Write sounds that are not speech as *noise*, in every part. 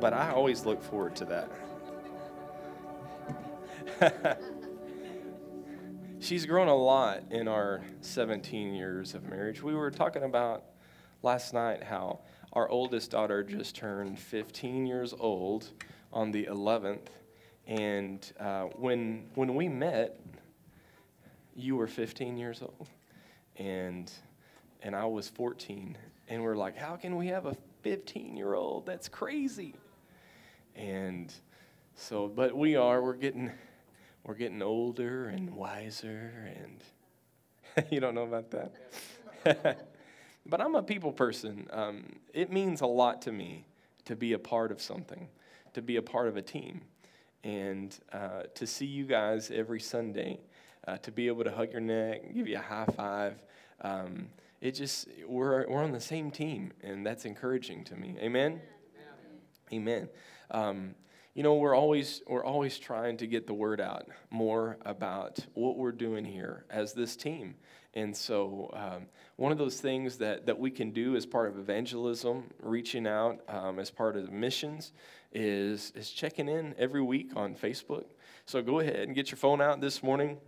but I always look forward to that. *laughs* She's grown a lot in our 17 years of marriage. We were talking about last night how our oldest daughter just turned 15 years old on the 11th. And uh, when, when we met, you were 15 years old, and, and I was 14. And we're like, how can we have a 15 year old. That's crazy. And so, but we are, we're getting, we're getting older and wiser, and *laughs* you don't know about that. *laughs* but I'm a people person. Um, it means a lot to me to be a part of something, to be a part of a team, and uh, to see you guys every Sunday, uh, to be able to hug your neck, give you a high five. Um, it just we're we're on the same team, and that's encouraging to me. Amen. Amen. Um, you know, we're always we're always trying to get the word out more about what we're doing here as this team. And so, um, one of those things that, that we can do as part of evangelism, reaching out um, as part of missions, is, is checking in every week on Facebook. So, go ahead and get your phone out this morning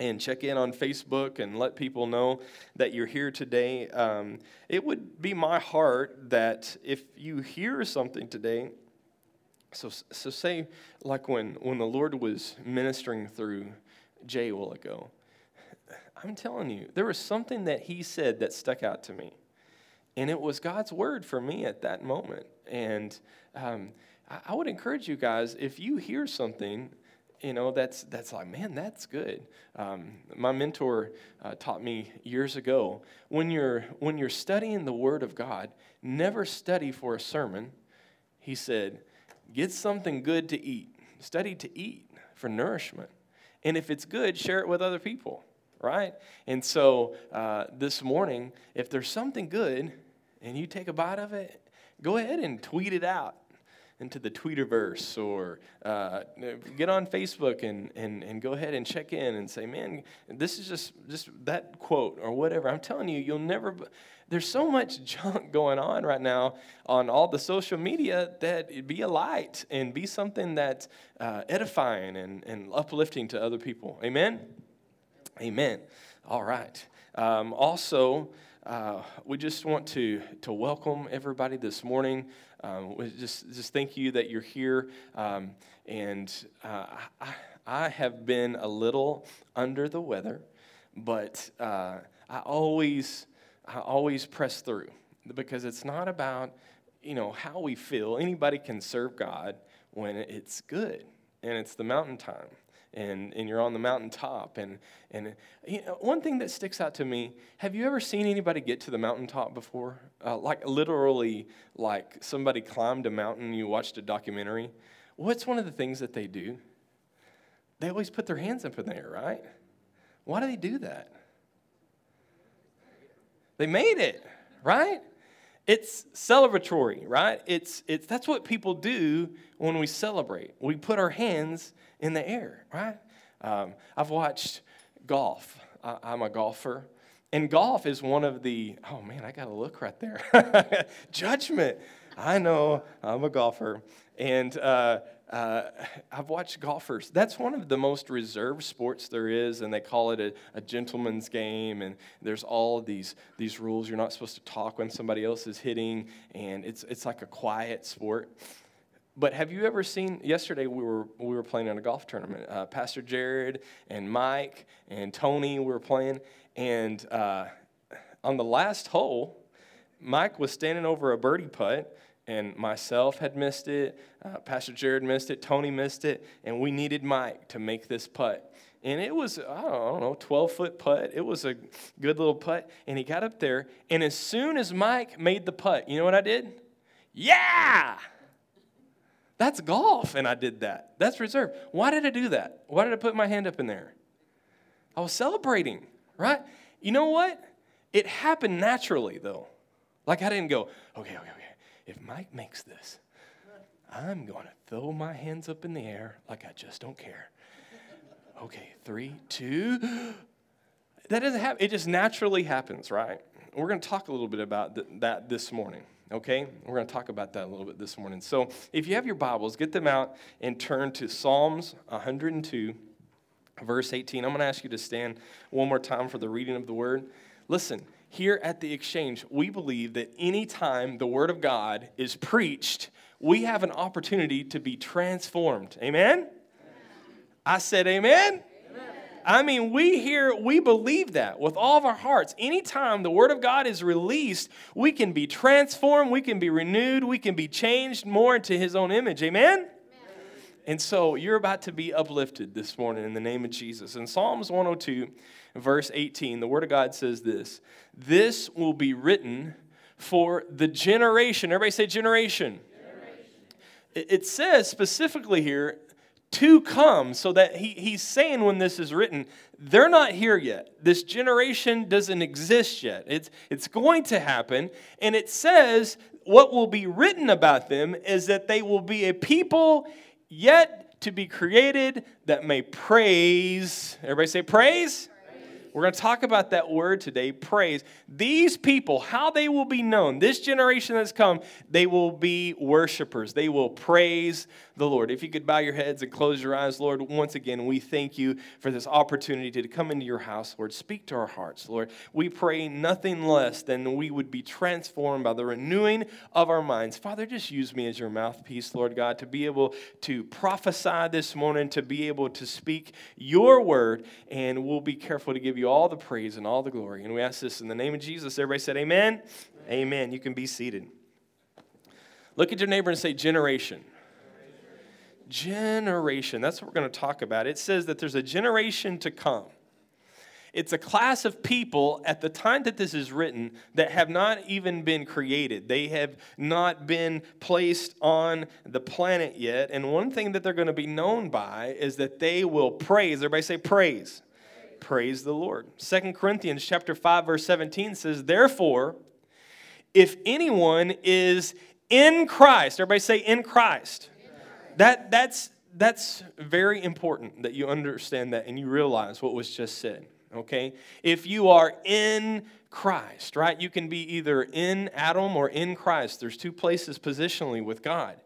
and check in on Facebook and let people know that you're here today. Um, it would be my heart that if you hear something today, so, so say like when, when the Lord was ministering through Jay a while ago, I'm telling you, there was something that he said that stuck out to me. And it was God's word for me at that moment. And um, I, I would encourage you guys, if you hear something you know that's that's like man that's good. Um, my mentor uh, taught me years ago when you're when you're studying the word of god never study for a sermon. He said get something good to eat. Study to eat for nourishment. And if it's good share it with other people right? And so uh, this morning if there's something good and you take a bite of it go ahead and tweet it out into the Tweeterverse or uh, get on Facebook and, and, and go ahead and check in and say, man, this is just, just that quote or whatever. I'm telling you, you'll never, there's so much *laughs* junk going on right now on all the social media that be a light and be something that's uh, edifying and, and uplifting to other people. Amen? Amen. All right. Um, also, uh, we just want to, to welcome everybody this morning. Um, just, just thank you that you're here. Um, and uh, I, I, have been a little under the weather, but uh, I always, I always press through because it's not about you know how we feel. Anybody can serve God when it's good and it's the mountain time and, and you're on the mountaintop. And, and you know, one thing that sticks out to me have you ever seen anybody get to the mountaintop before? Uh, like literally, like somebody climbed a mountain, you watched a documentary. What's one of the things that they do? They always put their hands up in the air, right? Why do they do that? They made it, right? It's celebratory, right? It's, it's, that's what people do when we celebrate. We put our hands in the air, right? Um, I've watched golf. I, I'm a golfer. And golf is one of the, oh man, I got to look right there. *laughs* Judgment. I know, I'm a golfer. And uh, uh, I've watched golfers. That's one of the most reserved sports there is, and they call it a, a gentleman's game. And there's all these, these rules. You're not supposed to talk when somebody else is hitting, and it's, it's like a quiet sport. But have you ever seen? Yesterday we were we were playing in a golf tournament. Uh, Pastor Jared and Mike and Tony were playing, and uh, on the last hole, Mike was standing over a birdie putt, and myself had missed it. Uh, Pastor Jared missed it. Tony missed it, and we needed Mike to make this putt. And it was, I don't know, 12 foot putt. It was a good little putt. And he got up there, and as soon as Mike made the putt, you know what I did? Yeah! That's golf, and I did that. That's reserve. Why did I do that? Why did I put my hand up in there? I was celebrating, right? You know what? It happened naturally, though. Like I didn't go, okay, okay, okay. If Mike makes this, I'm going to throw my hands up in the air like I just don't care. Okay, three, two. That doesn't happen. It just naturally happens, right? We're going to talk a little bit about th- that this morning. Okay? We're going to talk about that a little bit this morning. So if you have your Bibles, get them out and turn to Psalms 102, verse 18. I'm going to ask you to stand one more time for the reading of the word. Listen, here at the exchange, we believe that anytime the word of God is preached, we have an opportunity to be transformed. Amen? amen. I said, Amen. I mean, we here, we believe that with all of our hearts. Anytime the Word of God is released, we can be transformed, we can be renewed, we can be changed more into His own image. Amen? And so you're about to be uplifted this morning in the name of Jesus. In Psalms 102, verse 18, the Word of God says this This will be written for the generation. Everybody say generation. generation. It says specifically here to come, so that he, he's saying when this is written, they're not here yet. This generation doesn't exist yet. It's, it's going to happen. And it says what will be written about them is that they will be a people yet to be created that may praise. Everybody say praise. We're going to talk about that word today, praise. These people, how they will be known, this generation that's come, they will be worshipers. They will praise the Lord. If you could bow your heads and close your eyes, Lord, once again, we thank you for this opportunity to come into your house, Lord. Speak to our hearts, Lord. We pray nothing less than we would be transformed by the renewing of our minds. Father, just use me as your mouthpiece, Lord God, to be able to prophesy this morning, to be able to speak your word, and we'll be careful to give you all the praise and all the glory. And we ask this in the name of Jesus. Everybody said, Amen. Amen. amen. You can be seated. Look at your neighbor and say, Generation. Generation. That's what we're going to talk about. It says that there's a generation to come. It's a class of people at the time that this is written that have not even been created. They have not been placed on the planet yet. And one thing that they're going to be known by is that they will praise. Everybody say praise praise the Lord. Second Corinthians chapter 5 verse 17 says, "Therefore, if anyone is in Christ, everybody say in Christ. That that's that's very important that you understand that and you realize what was just said, okay? If you are in Christ, right? You can be either in Adam or in Christ. There's two places positionally with God.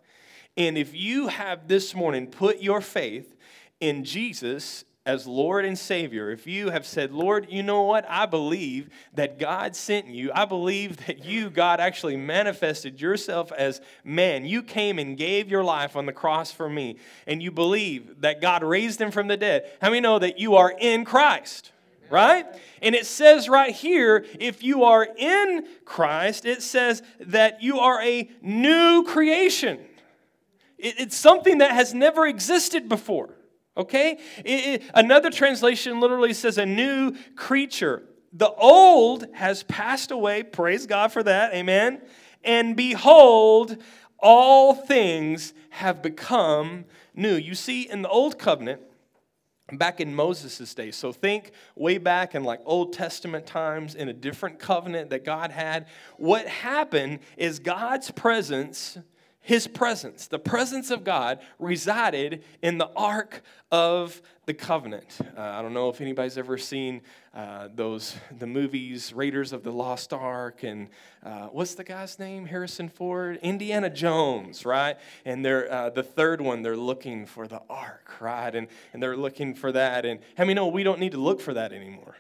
And if you have this morning put your faith in Jesus as Lord and Savior, if you have said, Lord, you know what? I believe that God sent you. I believe that you, God, actually manifested yourself as man. You came and gave your life on the cross for me. And you believe that God raised him from the dead. How many know that you are in Christ? Right? And it says right here, if you are in Christ, it says that you are a new creation. It's something that has never existed before. Okay? It, it, another translation literally says a new creature. The old has passed away. Praise God for that. Amen. And behold, all things have become new. You see, in the old covenant, back in Moses' day. So think way back in like Old Testament times in a different covenant that God had. What happened is God's presence his presence, the presence of God, resided in the Ark of the Covenant. Uh, I don't know if anybody's ever seen uh, those the movies Raiders of the Lost Ark and uh, what's the guy's name? Harrison Ford, Indiana Jones, right? And they're uh, the third one. They're looking for the Ark, right? And and they're looking for that. And I many know we don't need to look for that anymore?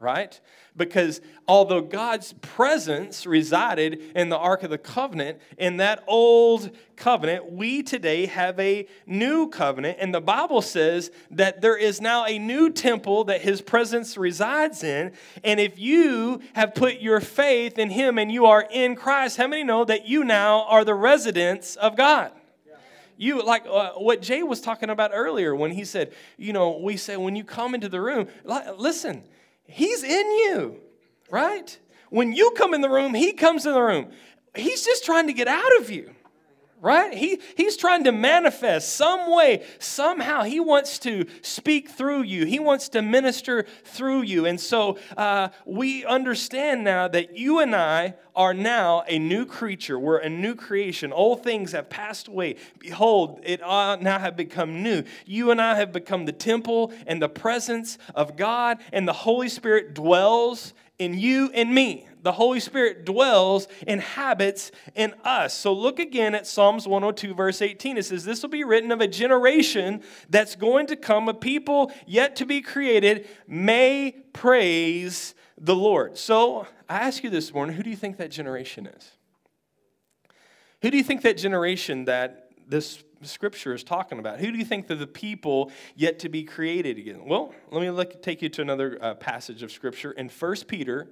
Right? Because although God's presence resided in the Ark of the Covenant, in that old covenant, we today have a new covenant. And the Bible says that there is now a new temple that His presence resides in. And if you have put your faith in Him and you are in Christ, how many know that you now are the residents of God? you like uh, what jay was talking about earlier when he said you know we say when you come into the room listen He's in you, right? When you come in the room, He comes in the room. He's just trying to get out of you right? He, he's trying to manifest some way somehow he wants to speak through you. He wants to minister through you. And so uh, we understand now that you and i are now a new creature. We're a new creation. Old things have passed away. Behold it now have become new. You and i have become the temple and the presence of god and the holy spirit dwells in you and me the Holy Spirit dwells, inhabits in us. So look again at Psalms 102, verse 18. It says, This will be written of a generation that's going to come, a people yet to be created, may praise the Lord. So I ask you this morning, who do you think that generation is? Who do you think that generation that this scripture is talking about? Who do you think that the people yet to be created again? Well, let me look, take you to another uh, passage of scripture in 1 Peter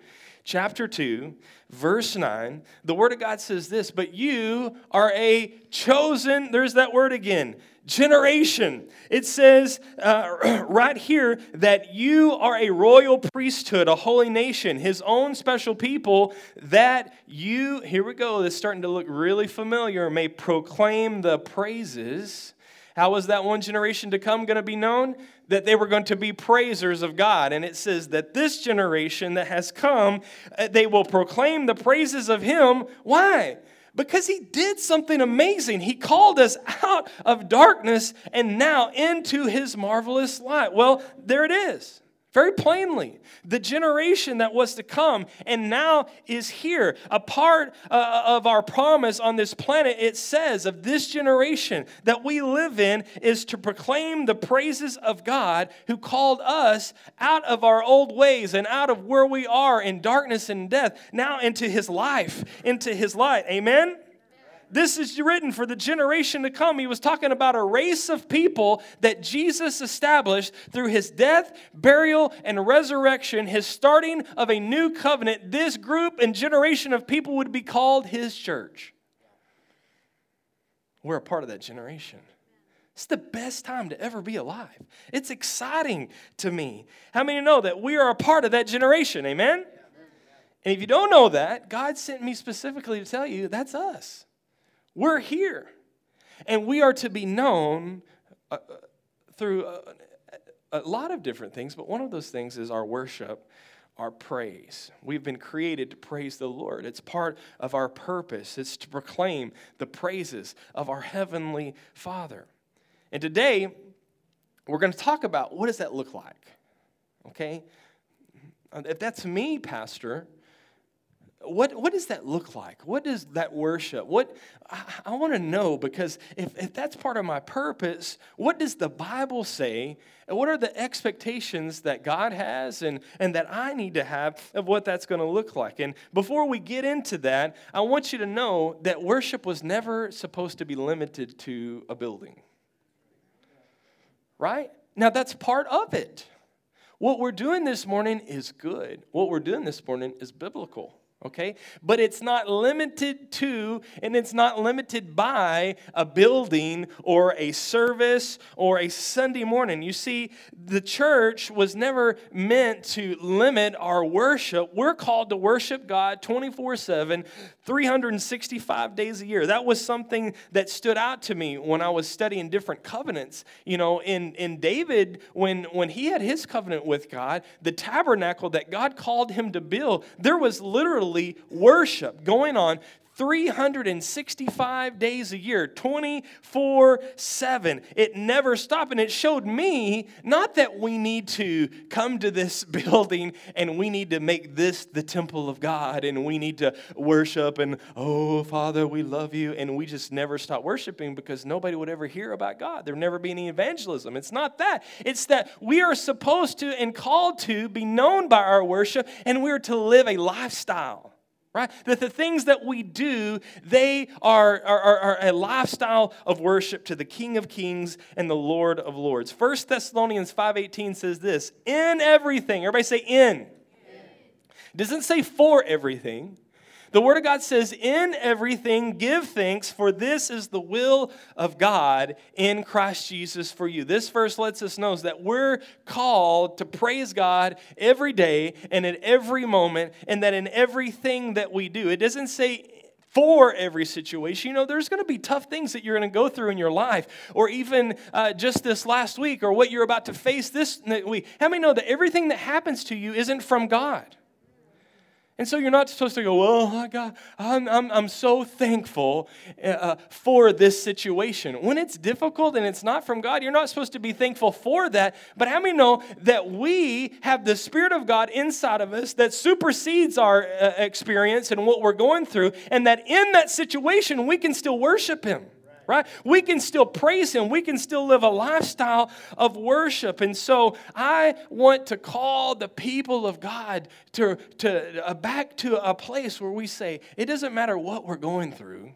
chapter 2, verse 9. The word of God says this, but you are a chosen, there's that word again, generation. It says uh, *clears throat* right here that you are a royal priesthood, a holy nation, his own special people, that you, here we go, it's starting to look really familiar, may proclaim the praises. How was that one generation to come going to be known? That they were going to be praisers of God. And it says that this generation that has come, uh, they will proclaim the praises of Him. Why? Because he did something amazing. He called us out of darkness and now into his marvelous light. Well, there it is. Very plainly, the generation that was to come and now is here. A part uh, of our promise on this planet, it says of this generation that we live in is to proclaim the praises of God who called us out of our old ways and out of where we are in darkness and death, now into his life, into his light. Amen? This is written for the generation to come. He was talking about a race of people that Jesus established through his death, burial, and resurrection, his starting of a new covenant. This group and generation of people would be called his church. We're a part of that generation. It's the best time to ever be alive. It's exciting to me. How many know that we are a part of that generation? Amen? And if you don't know that, God sent me specifically to tell you that's us. We're here. And we are to be known uh, uh through a, a lot of different things, but one of those things is our worship, our praise. We've been created to praise the Lord. It's part of our purpose, it's to proclaim the praises of our Heavenly Father. And today, we're going to talk about what does that look like? Okay? If that's me, Pastor, what, what does that look like? What does that worship? What I, I want to know because if, if that's part of my purpose, what does the Bible say? What are the expectations that God has and, and that I need to have of what that's going to look like? And before we get into that, I want you to know that worship was never supposed to be limited to a building. Right? Now, that's part of it. What we're doing this morning is good. What we're doing this morning is biblical okay? But it's not limited to and it's not limited by a building or a service or a Sunday morning. You see, the church was never meant to limit our worship. We're called to worship God 24 7, 365 days a year. That was something that stood out to me when I was studying different covenants. You know, in, in David, when, when he had his covenant with God, the tabernacle that God called him to build, there was literally worship going on 365 days a year, 24 7. It never stopped. And it showed me not that we need to come to this *laughs* building and we need to make this the temple of God and we need to worship and, oh, Father, we love you. And we just never stop worshiping because nobody would ever hear about God. There would never be any evangelism. It's not that. It's that we are supposed to and called to be known by our worship and we're to live a lifestyle right? That the things that we do, they are, are, are, a lifestyle of worship to the King of Kings and the Lord of Lords. 1 Thessalonians 5.18 says this, in everything, everybody say in. in. Doesn't say for everything. The Word of God says, In everything, give thanks, for this is the will of God in Christ Jesus for you. This verse lets us know that we're called to praise God every day and at every moment, and that in everything that we do. It doesn't say for every situation. You know, there's going to be tough things that you're going to go through in your life, or even uh, just this last week, or what you're about to face this week. How many know that everything that happens to you isn't from God? And so you're not supposed to go, oh, God, I'm, I'm, I'm so thankful uh, for this situation. When it's difficult and it's not from God, you're not supposed to be thankful for that. But how many know that we have the Spirit of God inside of us that supersedes our uh, experience and what we're going through, and that in that situation, we can still worship Him? Right? We can still praise Him. We can still live a lifestyle of worship. And so I want to call the people of God to, to uh, back to a place where we say, it doesn't matter what we're going through,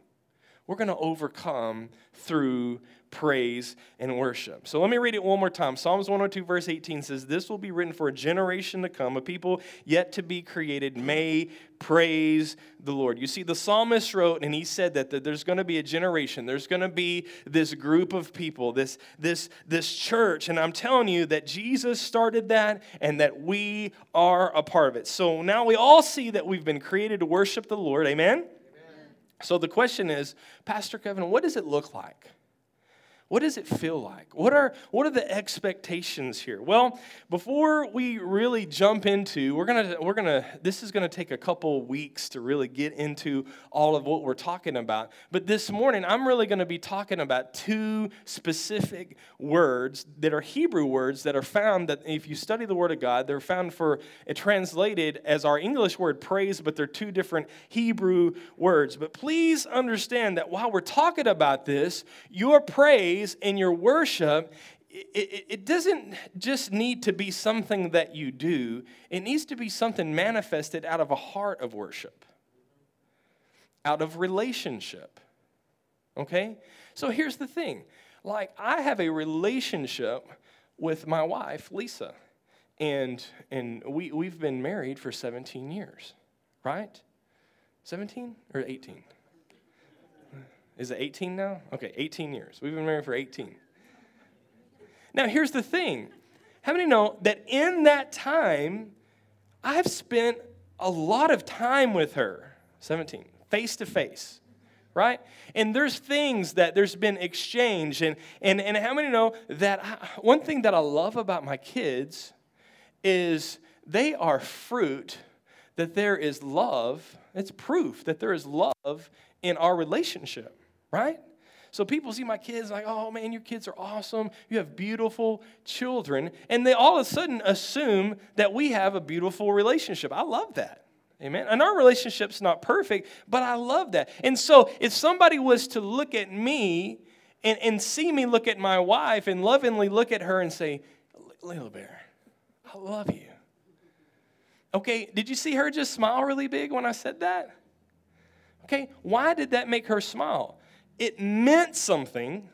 we're going to overcome through praise and worship. So let me read it one more time. Psalms 102, verse 18 says, This will be written for a generation to come, a people yet to be created may praise the Lord. You see, the psalmist wrote, and he said that, that there's going to be a generation, there's going to be this group of people, this, this, this church. And I'm telling you that Jesus started that and that we are a part of it. So now we all see that we've been created to worship the Lord. Amen? Amen. So the question is, Pastor Kevin, what does it look like? What does it feel like? What are, what are the expectations here? Well, before we really jump into, we're gonna, we're gonna, this is gonna take a couple weeks to really get into all of what we're talking about. But this morning, I'm really gonna be talking about two specific words that are Hebrew words that are found that if you study the Word of God, they're found for, it translated as our English word praise, but they're two different Hebrew words. But please understand that while we're talking about this, your praise praise and your worship, it, it, doesn't just need to be something that you do, it needs to be something manifested out of a heart of worship, out of relationship. Okay? So here's the thing like, I have a relationship with my wife, Lisa, and, and we, we've been married for 17 years, right? 17 or 18? Is it 18 now? Okay, 18 years. We've been married for 18. Now, here's the thing. How many know that in that time, I've spent a lot of time with her, 17, face to face, right? And there's things that there's been exchange. And, and, and how many know that I, one thing that I love about my kids is they are fruit that there is love. It's proof that there is love in our relationship right? So people see my kids like, oh man, your kids are awesome. You have beautiful children. And they all of a sudden assume that we have a beautiful relationship. I love that. Amen. And our relationship's not perfect, but I love that. And so if somebody was to look at me and, and see me look at my wife and lovingly look at her and say, Layla Bear, I love you. Okay, did you see her just smile really big when I said that? Okay, why did that make her smile? It meant something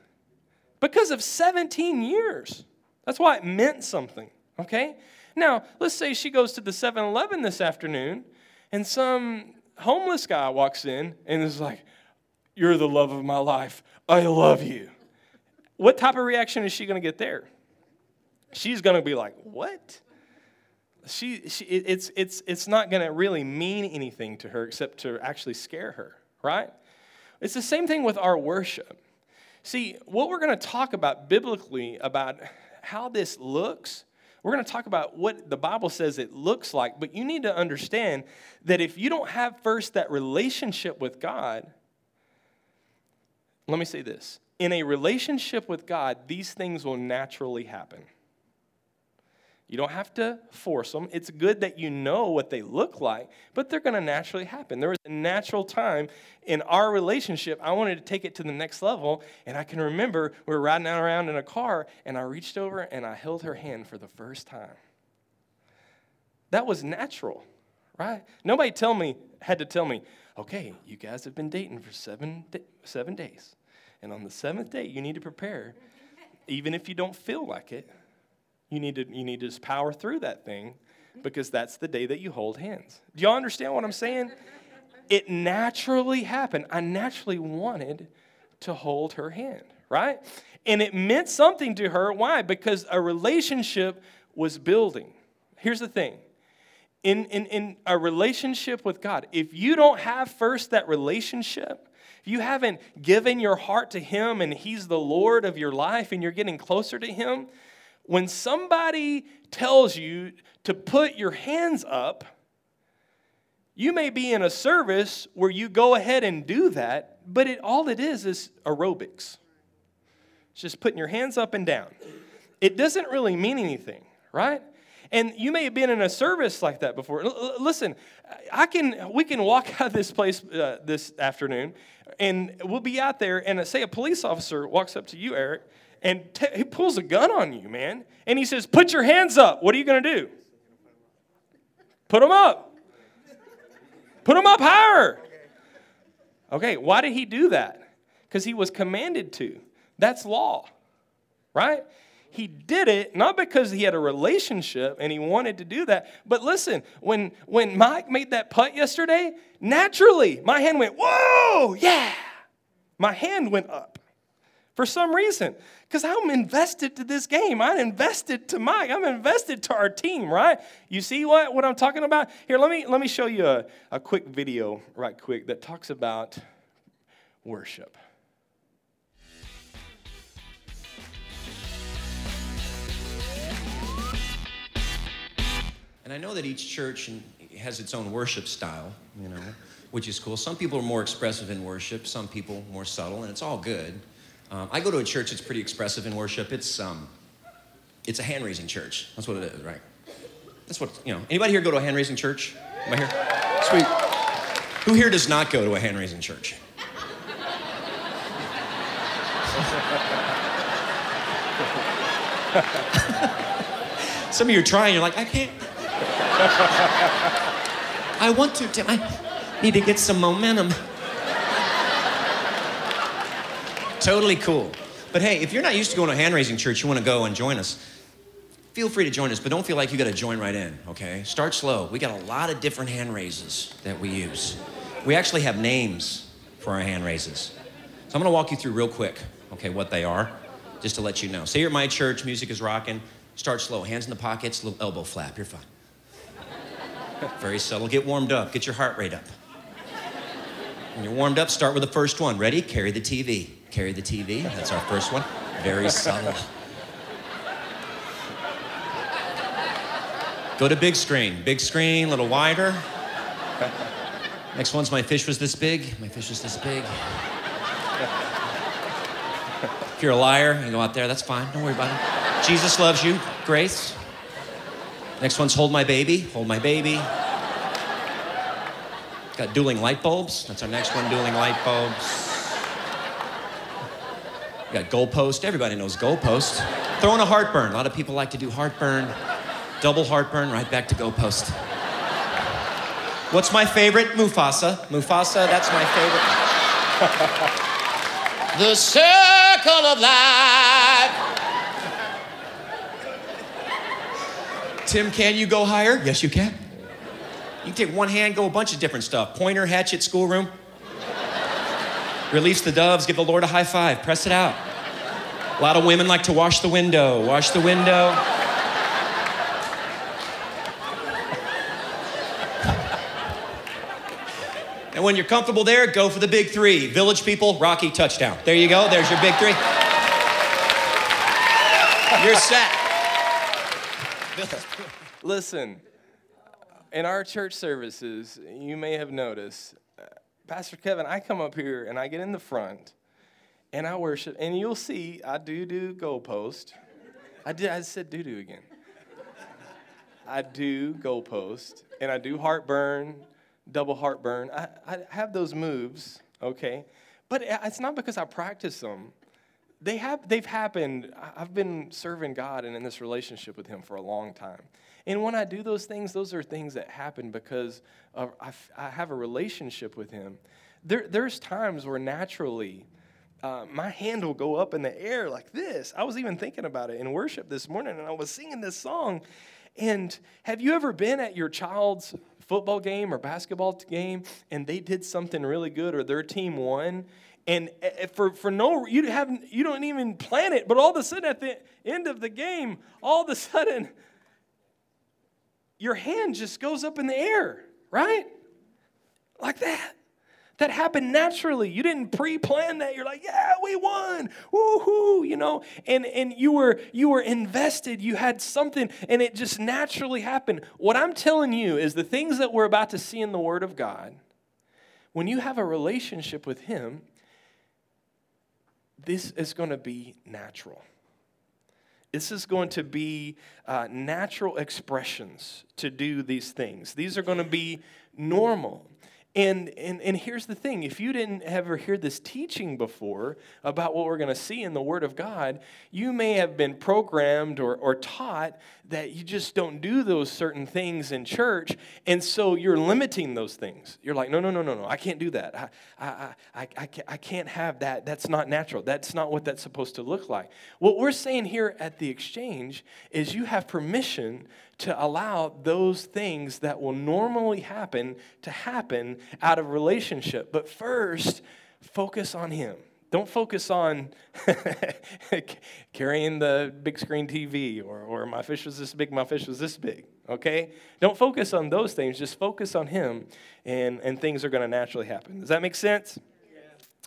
because of 17 years. That's why it meant something, okay? Now, let's say she goes to the 7 Eleven this afternoon and some homeless guy walks in and is like, You're the love of my life. I love you. What type of reaction is she going to get there? She's going to be like, What? She, she, it's, it's, it's not going to really mean anything to her except to actually scare her, right? It's the same thing with our worship. See, what we're going to talk about biblically about how this looks, we're going to talk about what the Bible says it looks like, but you need to understand that if you don't have first that relationship with God, let me say this in a relationship with God, these things will naturally happen. You don't have to force them. It's good that you know what they look like, but they're going to naturally happen. There was a natural time in our relationship. I wanted to take it to the next level, and I can remember we were riding around in a car, and I reached over and I held her hand for the first time. That was natural, right? Nobody tell me had to tell me, okay, you guys have been dating for seven, seven days, and on the seventh day you need to prepare, even if you don't feel like it you need to, you need to just power through that thing because that's the day that you hold hands. Do y'all understand what I'm saying? It naturally happened. I naturally wanted to hold her hand, right? And it meant something to her. Why? Because a relationship was building. Here's the thing in, in, in a relationship with God, if you don't have first that relationship, if you haven't given your heart to Him and He's the Lord of your life and you're getting closer to Him, when somebody tells you to put your hands up, You may be in a service where you go ahead and do that, but it, all it is is aerobics. It's just putting your hands up and down. It doesn't really mean anything, right? And you may have been in a service like that before. L- listen, I can we can walk *laughs* out of this place uh, this afternoon, and we'll be out there, and uh, say a police officer walks up to you, Eric, and t- he pulls a gun on you, man, and he says, "Put your hands up." What are you going to do? Put them up. Put them up higher. Okay, why did he do that? Because he was commanded to. That's law, right? He did it not because he had a relationship and he wanted to do that. But listen, when, when Mike made that putt yesterday, naturally my hand went, whoa, yeah. My hand went up for some reason because I'm invested to this game. I'm invested to Mike. I'm invested to our team, right? You see what, what I'm talking about? Here, let me, let me show you a, a quick video, right quick, that talks about worship. And I know that each church has its own worship style, you know, which is cool. Some people are more expressive in worship, some people more subtle, and it's all good. Um, I go to a church that's pretty expressive in worship. It's, um, it's a hand raising church. That's what it is, right? That's what, you know. Anybody here go to a hand raising church? Am I here? Sweet. Who here does not go to a hand raising church? Some of you are trying, you're like, I can't. I want to, Tim. I need to get some momentum. Totally cool. But hey, if you're not used to going to a hand raising church, you want to go and join us, feel free to join us, but don't feel like you got to join right in, okay? Start slow. We got a lot of different hand raises that we use. We actually have names for our hand raises. So I'm going to walk you through real quick, okay, what they are, just to let you know. Say you're at my church, music is rocking. Start slow, hands in the pockets, little elbow flap. You're fine. *laughs* Very subtle. Get warmed up. Get your heart rate up. When you're warmed up, start with the first one. Ready? Carry the TV. Carry the TV. That's our first one. Very subtle. Go to big screen. Big screen, a little wider. Next one's my fish was this big. My fish was this big. If you're a liar, you go out there, that's fine. Don't worry about it. Jesus loves you. Grace. Next one's Hold My Baby. Hold My Baby. Got dueling light bulbs. That's our next one, dueling light bulbs. Got goalpost. Everybody knows goalpost. Throwing a heartburn. A lot of people like to do heartburn. Double heartburn, right back to goalpost. What's my favorite? Mufasa. Mufasa, that's my favorite. *laughs* the circle of life. Tim, can you go higher? Yes, you can. You can take one hand, go a bunch of different stuff. Pointer, hatchet, schoolroom. Release the doves, give the Lord a high five, press it out. A lot of women like to wash the window, wash the window. And when you're comfortable there, go for the big three. Village people, Rocky touchdown. There you go, there's your big three. You're set. Listen, in our church services, you may have noticed, Pastor Kevin, I come up here and I get in the front and I worship, and you'll see I do do goalpost. I did. I said do do again. I do goalpost, and I do heartburn, double heartburn. I, I have those moves, okay, but it's not because I practice them they have they've happened i've been serving god and in this relationship with him for a long time and when i do those things those are things that happen because of, I, I have a relationship with him. There, there's times where naturally uh, my hand will go up in the air like this. I was even thinking about it in worship this morning and i was singing this song. And have you ever been at your child's football game or basketball game and they did something really good or their team won? And eh, eh, for, for no you haven't you don't even plan it but all of a sudden at the end of the game all of a sudden your hand just goes up in the air right like that That happened naturally. You didn't pre-plan that. You're like, yeah, we won. Woohoo, you know, and, and you were you were invested, you had something, and it just naturally happened. What I'm telling you is the things that we're about to see in the Word of God, when you have a relationship with Him, this is going to be natural. This is going to be uh, natural expressions to do these things. These are going to be normal. And, and, and here's the thing if you didn't ever hear this teaching before about what we're going to see in the Word of God, you may have been programmed or, or taught that you just don't do those certain things in church. And so you're limiting those things. You're like, no, no, no, no, no, I can't do that. I, I, I, I, I can't have that. That's not natural. That's not what that's supposed to look like. What we're saying here at the exchange is you have permission to allow those things that will normally happen to happen out of relationship. But first, focus on Him. Don't focus on *laughs* carrying the big screen TV or, or my fish was this big, my fish was this big, okay? Don't focus on those things. Just focus on Him, and, and things are going to naturally happen. Does that make sense?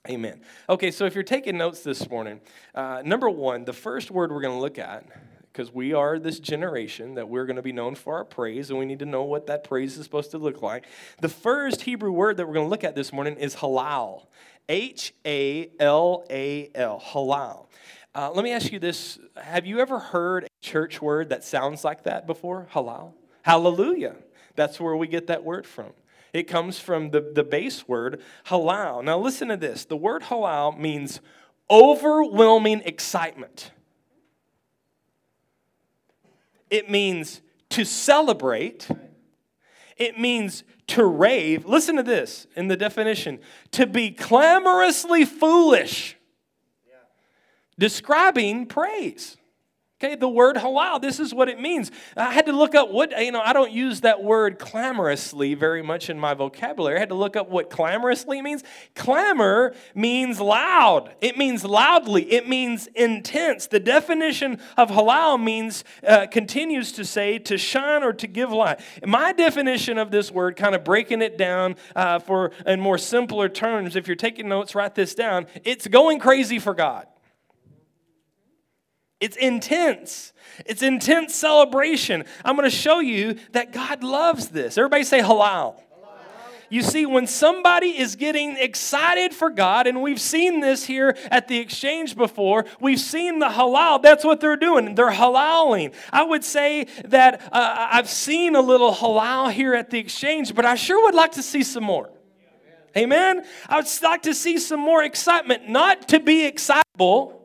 Amen. Okay, so if you're taking notes this morning, uh, number one, the first word we're going to look at because we are this generation that we're going to be known for our praise, and we need to know what that praise is supposed to look like. The first Hebrew word that we're going to look at this morning is halal. H A L A L. Halal. Uh, let me ask you this Have you ever heard a church word that sounds like that before? Halal? Hallelujah. That's where we get that word from. It comes from the, the base word halal. Now, listen to this the word halal means overwhelming excitement it means to celebrate, it means to rave. Listen to this in the definition to be clamorously foolish, describing praise. Okay, the word halal, this is what it means. I had to look up what, you know, I don't use that word clamorously very much in my vocabulary. I had to look up what clamorously means. Clamor means loud, it means loudly, it means intense. The definition of halal means, uh, continues to say, to shine or to give light. My definition of this word, kind of breaking it down uh, for in more simpler terms, if you're taking notes, write this down. It's going crazy for God. It's intense. It's intense celebration. I'm going to show you that God loves this. Everybody say halal. You see, when somebody is getting excited for God, and we've seen this here at the exchange before, we've seen the halal, that's what they're doing. They're halaling. I would say that uh, I've seen a little halal here at the exchange, but I sure would like to see some more. Amen? I would like to see some more excitement, not to be excitable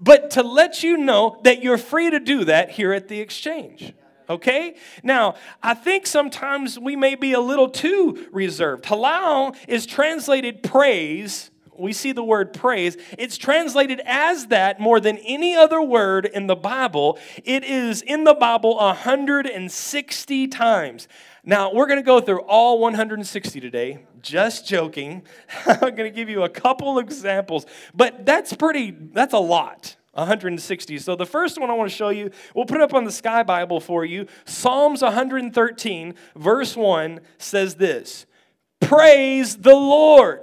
but to let you know that you're free to do that here at the exchange. Okay? Now, I think sometimes we may be a little too reserved. Halal is translated praise. We see the word praise. It's translated as that more than any other word in the Bible. It is in the Bible 160 times. Now, we're going to go through all 160 today. Just joking. *laughs* I'm going to give you a couple examples, but that's pretty, that's a lot. 160. So the first one I want to show you, we'll put it up on the Sky Bible for you. Psalms 113, verse 1 says this Praise the Lord!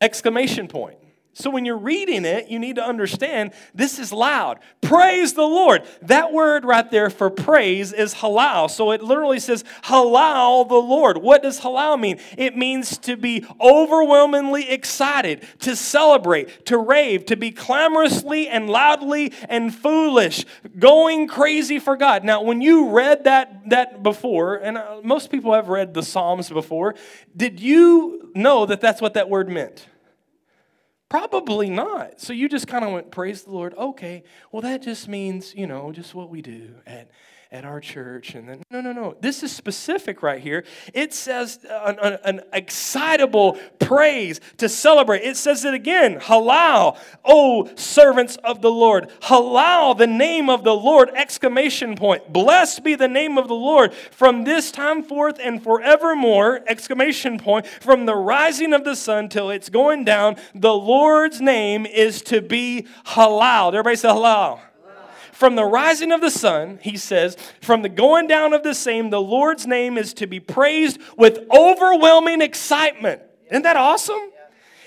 Exclamation point. So when you're reading it, you need to understand this is loud. Praise the Lord. That word right there for praise is halal. So it literally says halal the Lord. What does halal mean? It means to be overwhelmingly excited, to celebrate, to rave, to be clamorously and loudly and foolish, going crazy for God. Now, when you read that that before, and uh, most people have read the Psalms before, did you know that that's what that word meant? Probably not. So you just kind of went, Praise the Lord. Okay, well, that just means, you know, just what we do at at our church. And then, no, no, no. This is specific right here. It says an, an, an, excitable praise to celebrate. It says it again Halal, O servants of the Lord. Halal, the name of the Lord! Exclamation point. Blessed be the name of the Lord from this time forth and forevermore! Exclamation point. From the rising of the sun till it's going down, the Lord's name is to be halal. Everybody say halal From the rising of the sun, he says, from the going down of the same, the Lord's name is to be praised with overwhelming excitement. Isn't that awesome?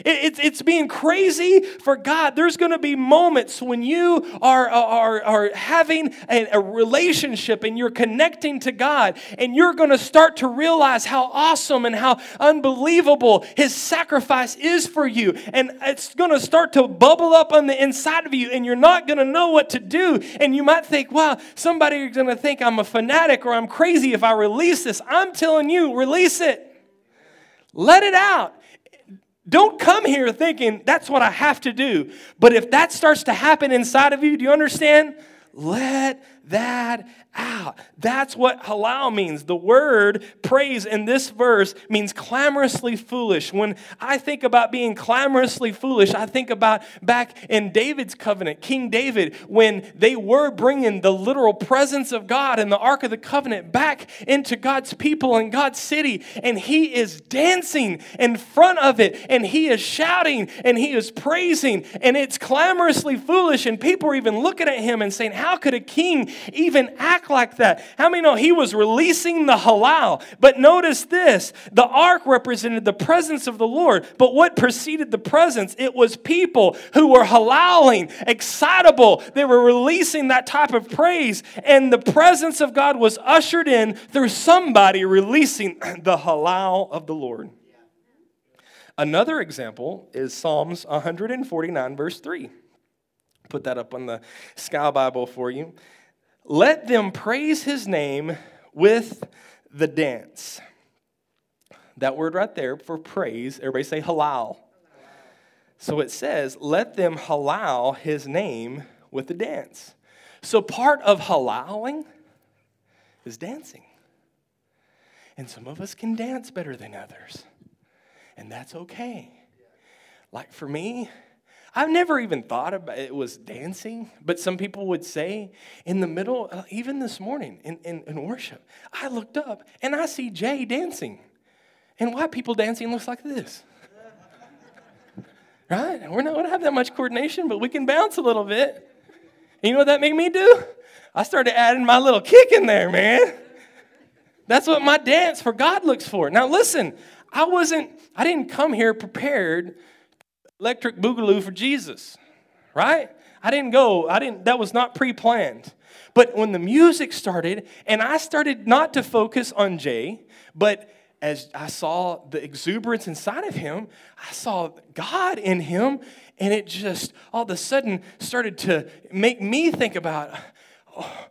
It's, it's being crazy for God. There's going to be moments when you are, are, are having a, a relationship and you're connecting to God, and you're going to start to realize how awesome and how unbelievable His sacrifice is for you. And it's going to start to bubble up on the inside of you, and you're not going to know what to do. And you might think, wow, somebody is going to think I'm a fanatic or I'm crazy if I release this. I'm telling you, release it. Let it out. Don't come here thinking that's what I have to do. But if that starts to happen inside of you, do you understand? Let that out. That's what halal means. The word praise in this verse means clamorously foolish. When I think about being clamorously foolish, I think about back in David's covenant, King David, when they were bringing the literal presence of God and the Ark of the Covenant back into God's people and God's city, and he is dancing in front of it, and he is shouting and he is praising, and it's clamorously foolish, and people are even looking at him and saying, How could a king even act like that? How many know he was releasing the halal? But notice this the ark represented the presence of the Lord, but what preceded the presence? It was people who were halaling, excitable. They were releasing that type of praise, and the presence of God was ushered in through somebody releasing *clears throat* the halal of the Lord. Another example is Psalms 149, verse 3. Put that up on the Sky Bible for you. Let them praise his name with the dance. That word right there for praise, everybody say halal. So it says, let them halal his name with the dance. So part of halaling is dancing. And some of us can dance better than others. And that's okay. Like for me, I've never even thought about it was dancing, but some people would say in the middle, uh, even this morning in, in, in, worship, I looked up and I see Jay dancing. And white people dancing looks like this. *laughs* right? We're not going to have that much coordination, but we can bounce a little bit. And you know what that made me do? I started adding my little kick in there, man. That's what my dance for God looks for. Now, listen, I wasn't, I didn't come here prepared electric boogaloo for Jesus, right? I didn't go, I didn't, that was not pre planned. But when the music started, and I started not to focus on Jay, but as I saw the exuberance inside of him, I saw God in him, and it just all of a sudden started to make me think about, oh,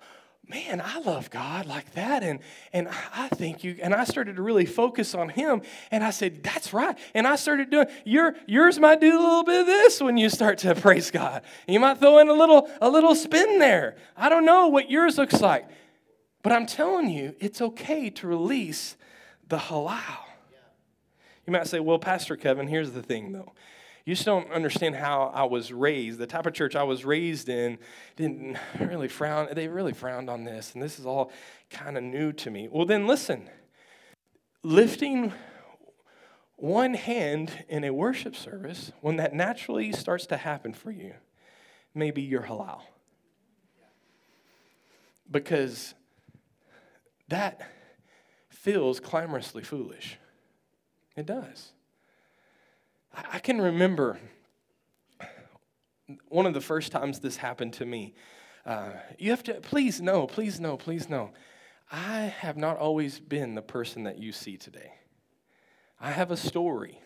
man, I love God like that. And, and I think you, and I started to really focus on him. And I said, that's right. And I started doing, your, yours might do a little bit of this when you start to *laughs* praise God. You might throw in a little, a little spin there. I don't know what yours looks like. But I'm telling you, it's okay to release the halal. You might say, well, Pastor Kevin, here's the thing though. You just don't understand how I was raised. The type of church I was raised in didn't really frown, they really frowned on this, and this is all kind of new to me. Well, then listen lifting one hand in a worship service, when that naturally starts to happen for you, maybe you're halal. Because that feels clamorously foolish. It does. I can remember one of the first times this happened to me. Uh, you have to, please no, please no, please no. I have not always been the person that you see today. I have a story.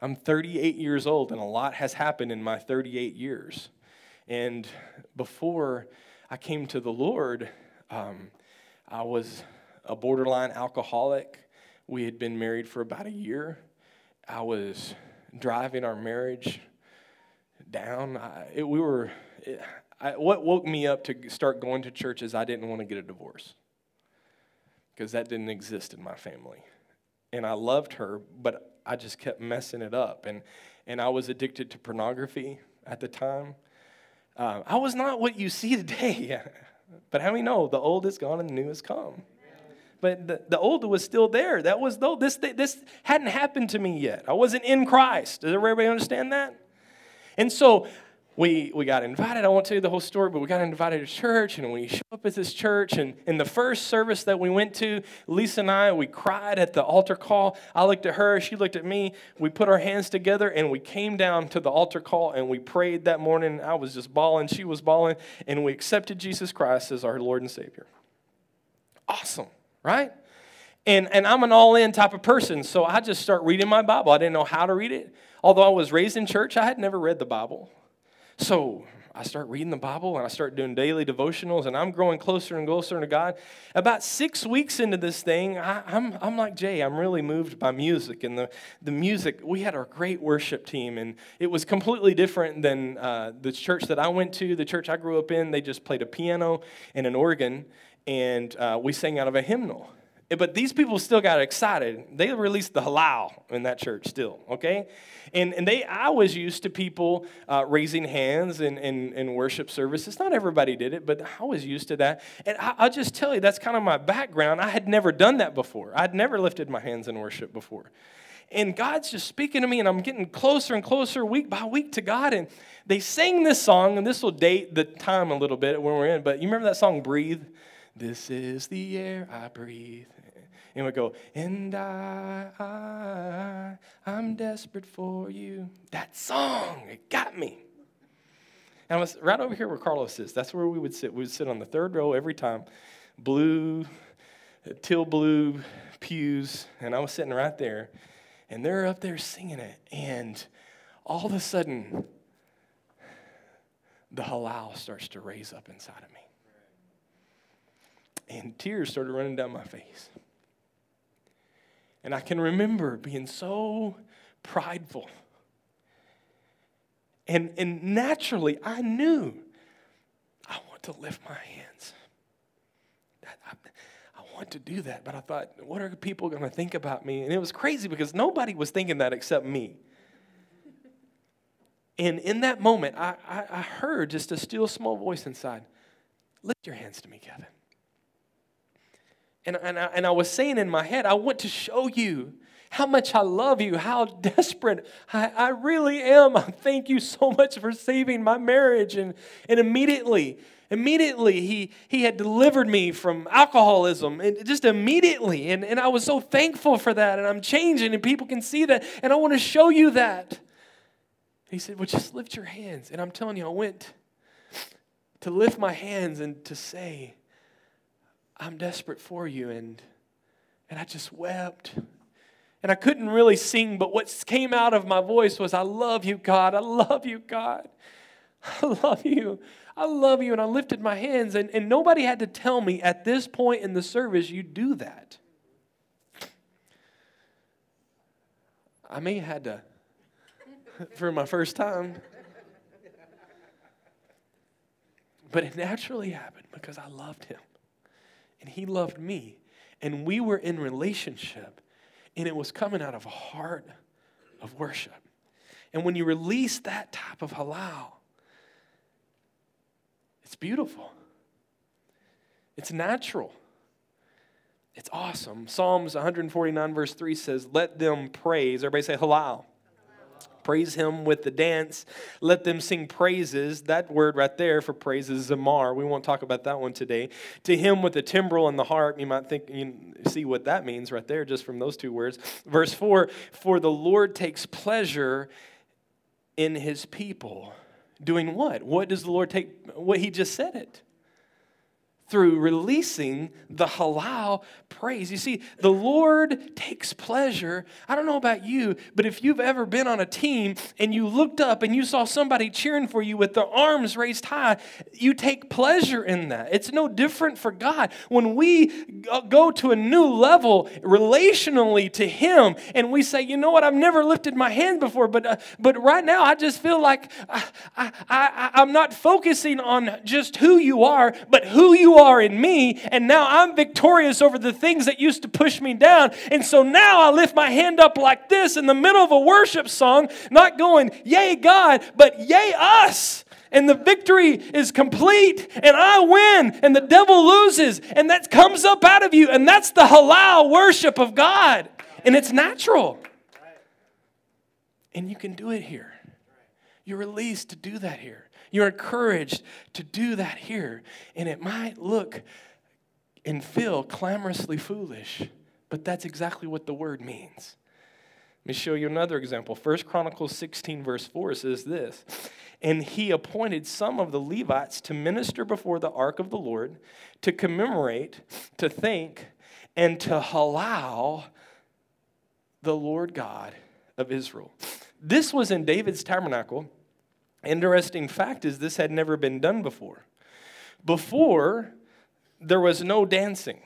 I'm 38 years old, and a lot has happened in my 38 years. And before I came to the Lord, um, I was a borderline alcoholic. We had been married for about a year. I was driving our marriage down. I, it, we were, it, I, what woke me up to start going to church is I didn't want to get a divorce because that didn't exist in my family. And I loved her, but I just kept messing it up. And, and I was addicted to pornography at the time. Uh, I was not what you see *laughs* today. but how many know the old is gone and the new has come? But the, the old was still there. That was though this this hadn't happened to me yet. I wasn't in Christ. Does everybody understand that? And so we, we got invited. I won't tell you the whole story, but we got invited to church, and we show up at this church. And in the first service that we went to, Lisa and I, we cried at the altar call. I looked at her, she looked at me. We put our hands together, and we came down to the altar call, and we prayed that morning. I was just bawling, she was bawling, and we accepted Jesus Christ as our Lord and Savior. Awesome, right? And, and I'm an all in type of person, so I just start reading my Bible. I didn't know how to read it. Although I was raised in church, I had never read the Bible. So I start reading the Bible and I start doing daily devotionals and I'm growing closer and closer to God. About six weeks into this thing, I, am I'm, I'm like Jay, I'm really moved by music. And the, the music, we had our great worship team and it was completely different than uh, the church that I went to, the church I grew up in. They just played a piano and an organ and uh, we sang out of a hymnal. But these people still got excited. They released the halal in that church still, okay? And, and they, I was used to people uh, raising hands in, in, in, worship services. Not everybody did it, but I was used to that. And I, I'll just tell you, that's kind of my background. I had never done that before. I'd never lifted my hands in worship before. And God's just speaking to me, and I'm getting closer and closer week by week to God. And they sang this song, and this will date the time a little bit when we're in, but you remember that song, Breathe? This is the air I breathe and we go, and I, I, I'm desperate for you. That song, it got me. And I was right over here where Carlos is. That's where we would sit. We would sit on the third row every time, blue, till blue pews, and I was sitting right there, and they're up there singing it, and all of a sudden, the halal starts to raise up inside of me. And tears started running down my face. And I can remember being so prideful. And, and naturally, I knew I want to lift my hands. I, I want to do that, but I thought, what are people going to think about me? And it was crazy because nobody was thinking that except me. And in that moment, I, I, I heard just a still small voice inside lift your hands to me, Kevin. And, and, I, and I was saying in my head, I want to show you how much I love you, how *laughs* desperate I, I really am. I Thank you so much for saving my marriage. And, and immediately, immediately, he, he had delivered me from alcoholism. And just immediately. And, and I was so thankful for that. And I'm changing, and people can see that. And I want to show you that. He said, Well, just lift your hands. And I'm telling you, I went to lift my hands and to say, I'm desperate for you. And, and I just wept. And I couldn't really sing, but what came out of my voice was, I love you, God. I love you, God. *laughs* I love you. I love you. And I lifted my hands, and, and nobody had to tell me at this point in the service, you do that. I may have had to *laughs* for my first time. But it naturally happened because I loved him and he loved me. And we were in relationship, and it was coming out of a heart of worship. And when you release that type of halal, it's beautiful. It's natural. It's awesome. Psalms 149, verse 3 says, Let them praise. Everybody say halal. Praise him with the dance. Let them sing praises. That word right there for praise is zamar. We won't talk about that one today. To him with the timbrel and the harp. You might think, you see what that means right there just from those two words. Verse 4 For the Lord takes pleasure in his people. Doing what? What does the Lord take? What he just said it through releasing the halal praise. You see, the Lord takes pleasure. I don't know about you, but if you've ever been on a team and you looked up and you saw somebody cheering for you with their arms raised high, you take pleasure in that. It's no different for God. When we go to a new level relationally to Him and we say, you know what, I've never lifted my hand before, but, uh, but right now I just feel like I, I, I, I'm not focusing on just who you are, but who you are in me, and now I'm victorious over the things that used to push me down. And so now I lift my hand up like this in the middle of a worship song, not going, Yay, God, but Yay, us and the victory is complete and I win and the devil loses and that comes up out of you and that's the halal worship of God and it's natural. And you can do it here. You're released to do that here. You're encouraged to do that here. And it might look and feel clamorously foolish, but that's exactly what the word means. Let me show you another example. First Chronicles 16, verse 4 says this And he appointed some of the Levites to minister before the ark of the Lord, to commemorate, to think, and to halal the Lord God of Israel. This was in David's tabernacle. Interesting fact is, this had never been done before. Before, there was no dancing.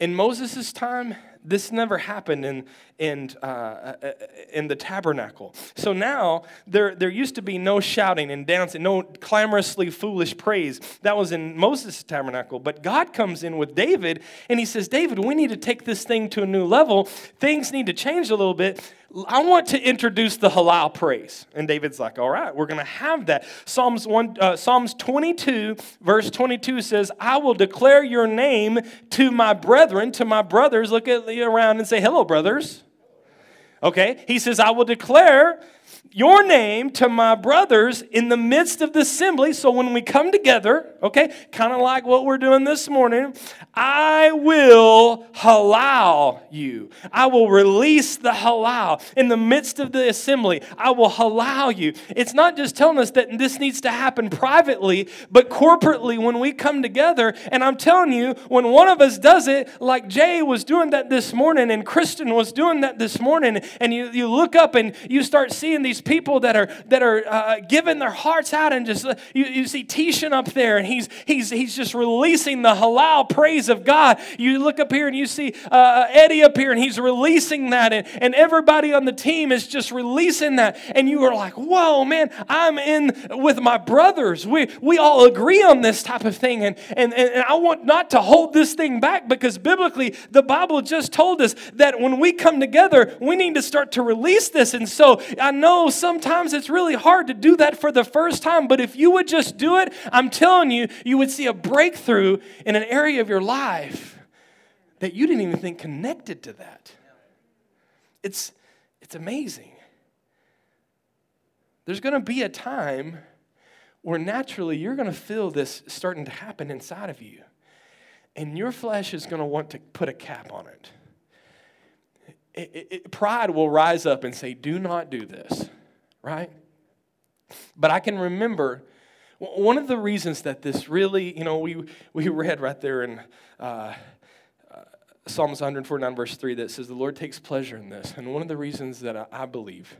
In Moses' time, this never happened in, in, uh, uh, in the tabernacle. So now there, there used to be no shouting and dancing, no clamorously foolish praise. That was in Moses' tabernacle. But God comes in with David and he says, David, we need to take this thing to a new level. Things need to change a little bit. I want to introduce the halal praise. And David's like, all right, we're going to have that. Psalms, one, uh, Psalms 22, verse 22 says, I will declare your name to my brethren, to my brothers. Look at around and say, hello, brothers. Okay, he says, I will declare your name to my brothers in the midst of the assembly. So when we come together, okay, kind of like what we're doing this morning, I will halal you. I will release the halal in the midst of the assembly. I will halal you. It's not just telling us that this needs to happen privately, but corporately when we come together. And I'm telling you, when one of us does it, like Jay was doing that this morning and Kristen was doing that this morning, and you, you look up and you start seeing these people that are that are uh, giving their hearts out and just you, you see Tishan up there and he's he's he's just releasing the halal praise of God. You look up here and you see uh, Eddie up here and he's releasing that and, and everybody on the team is just releasing that and you are like, whoa, man, I'm in with my brothers. We we all agree on this type of thing and and, and I want not to hold this thing back because biblically the Bible just told us that when we come together, we need to start to release this. And so I know sometimes it's really hard to do that for the first time, but if you would just do it, I'm telling you, you would see a breakthrough in an area of your life that you didn't even think connected to that. It's, it's amazing. There's going to be a time where naturally you're going to feel this starting to happen inside of you. And your flesh is going to want to put a cap on it. It, it, it. Pride will rise up and say, Do not do this right? But I can remember one of the reasons that this really, you know, we, we read right there in uh, uh, Psalms 149, verse 3, that says, The Lord takes pleasure in this. And one of the reasons that I, I believe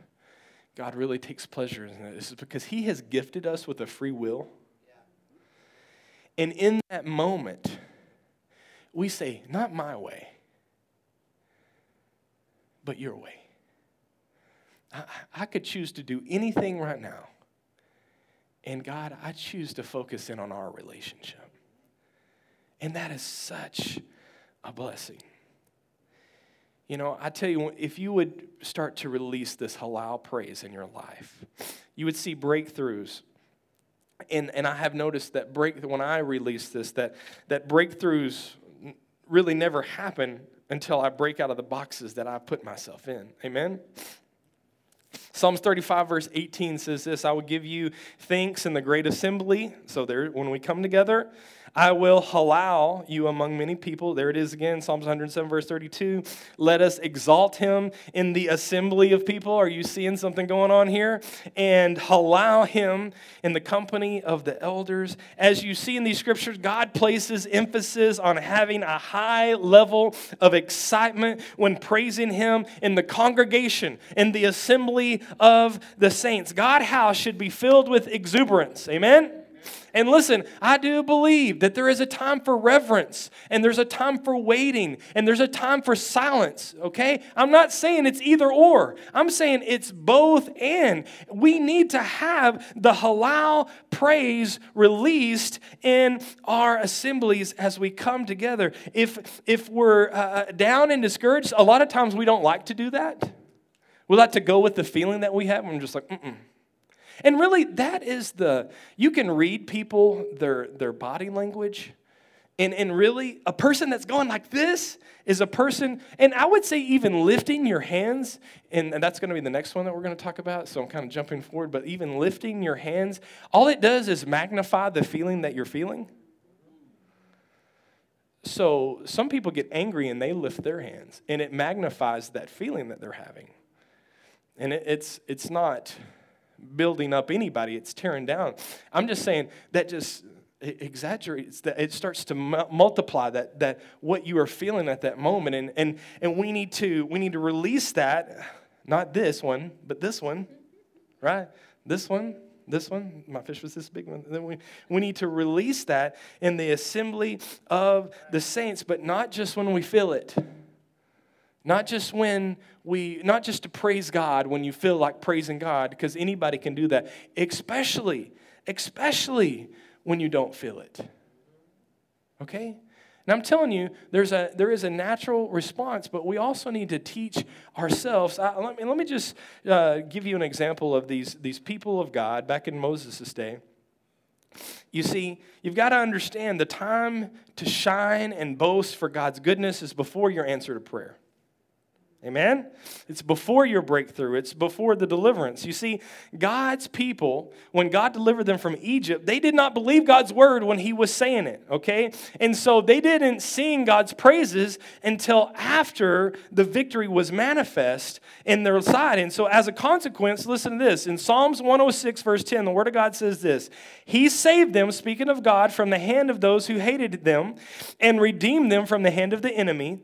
God really takes pleasure in this is because He has gifted us with a free will. And in that moment, we say, Not my way, but your way. I, I could choose to do anything right now. And God, I choose to focus in on our relationship. And that is such a blessing. You know, I tell you, if you would start to release this halal praise in your life, you would see breakthroughs. And, and I have noticed that break when I release this, that, that breakthroughs really never happen until I break out of the boxes that I put myself in. Amen? Psalms 35, verse 18 says this I will give you thanks in the great assembly. So, there, when we come together, I will halal you among many people. There it is again, Psalms 107, verse 32. Let us exalt him in the assembly of people. Are you seeing something going on here? And halal him in the company of the elders. As you see in these scriptures, God places emphasis on having a high level of excitement when praising him in the congregation, in the assembly of the saints. God house should be filled with exuberance. Amen? And listen, I do believe that there is a time for reverence and there's a time for waiting and there's a time for silence, okay? I'm not saying it's either or. I'm saying it's both and. We need to have the halal praise released in our assemblies as we come together. If if we're uh, uh down and discouraged, a lot of times we don't like to do that. We like to go with the feeling that we have. I'm just like, mm mm and really, that is the, you can read people, their, their body language, And, and really, a person that's going like this is a person, and I would say even lifting your hands, and that's going to be the next one that we're going to talk about, so I'm kind of jumping forward, but even lifting your hands, all it does is magnify the feeling that you're feeling. So some people get angry and they lift their hands, and it magnifies that feeling that they're having. And it, it's, it's not building up anybody, it's tearing down. I'm just saying that just exaggerates that it starts to multiply that that what you are feeling at that moment. And and and we need to we need to release that not this one but this one right? This one this one my fish was this big one. Then we, we need to release that in the assembly of the saints but not just when we feel it not just when we not just to praise god when you feel like praising god because anybody can do that especially especially when you don't feel it. Okay? And I'm telling you, there's a, there is a natural response, but we also need to teach ourselves. I, let, me, let me just uh, give you an example of these, these people of God back in Moses' day. You see, you've got to understand the time to shine and boast for God's goodness is before your answer to prayer. Amen? It's before your breakthrough, it's before the deliverance. You see, God's people, when God delivered them from Egypt, they did not believe God's word when He was saying it, okay? And so they didn't sing God's praises until after the victory was manifest in their side. And so, as a consequence, listen to this. In Psalms 106, verse 10, the word of God says this He saved them, speaking of God, from the hand of those who hated them and redeemed them from the hand of the enemy.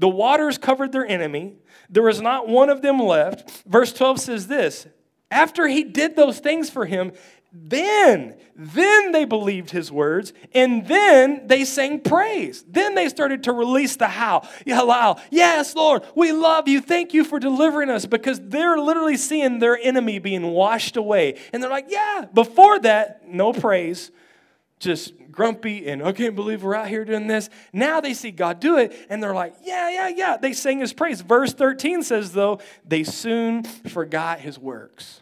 The waters covered their enemy. There was not one of them left. Verse 12 says this After he did those things for him, then, then they believed his words, and then they sang praise. Then they started to release the how. Halal. Yes, Lord, we love you. Thank you for delivering us because they're literally seeing their enemy being washed away. And they're like, yeah. Before that, no praise, just grumpy and I can't believe we're out here doing this. Now they see God do it and they're like, yeah, yeah, yeah. They sing his praise. Verse 13 says, though, they soon forgot his works.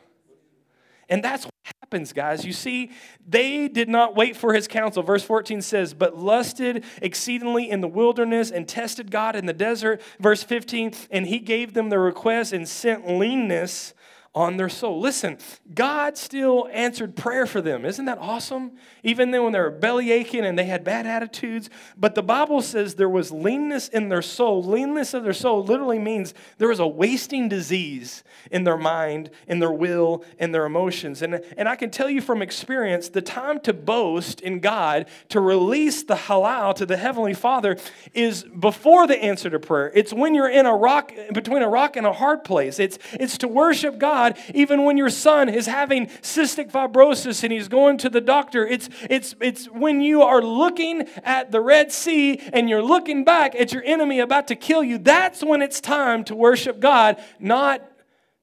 And that's what happens, guys. You see, they did not wait for his counsel. Verse 14 says, but lusted exceedingly in the wilderness and tested God in the desert. Verse 15, and he gave them their request and sent leanness on their soul. Listen, God still answered prayer for them. Isn't that awesome? Even then, when they were belly aching and they had bad attitudes. But the Bible says there was leanness in their soul. Leanness of their soul literally means there was a wasting disease in their mind, in their will, in their emotions. And, and I can tell you from experience the time to boast in God, to release the halal to the Heavenly Father, is before the answer to prayer. It's when you're in a rock, between a rock and a hard place. It's, it's to worship God God, even when your son is having cystic fibrosis and he's going to the doctor. It's, it's, it's when you are looking at the Red Sea and you're looking back at your enemy about to kill you. That's when it's time to worship God, not,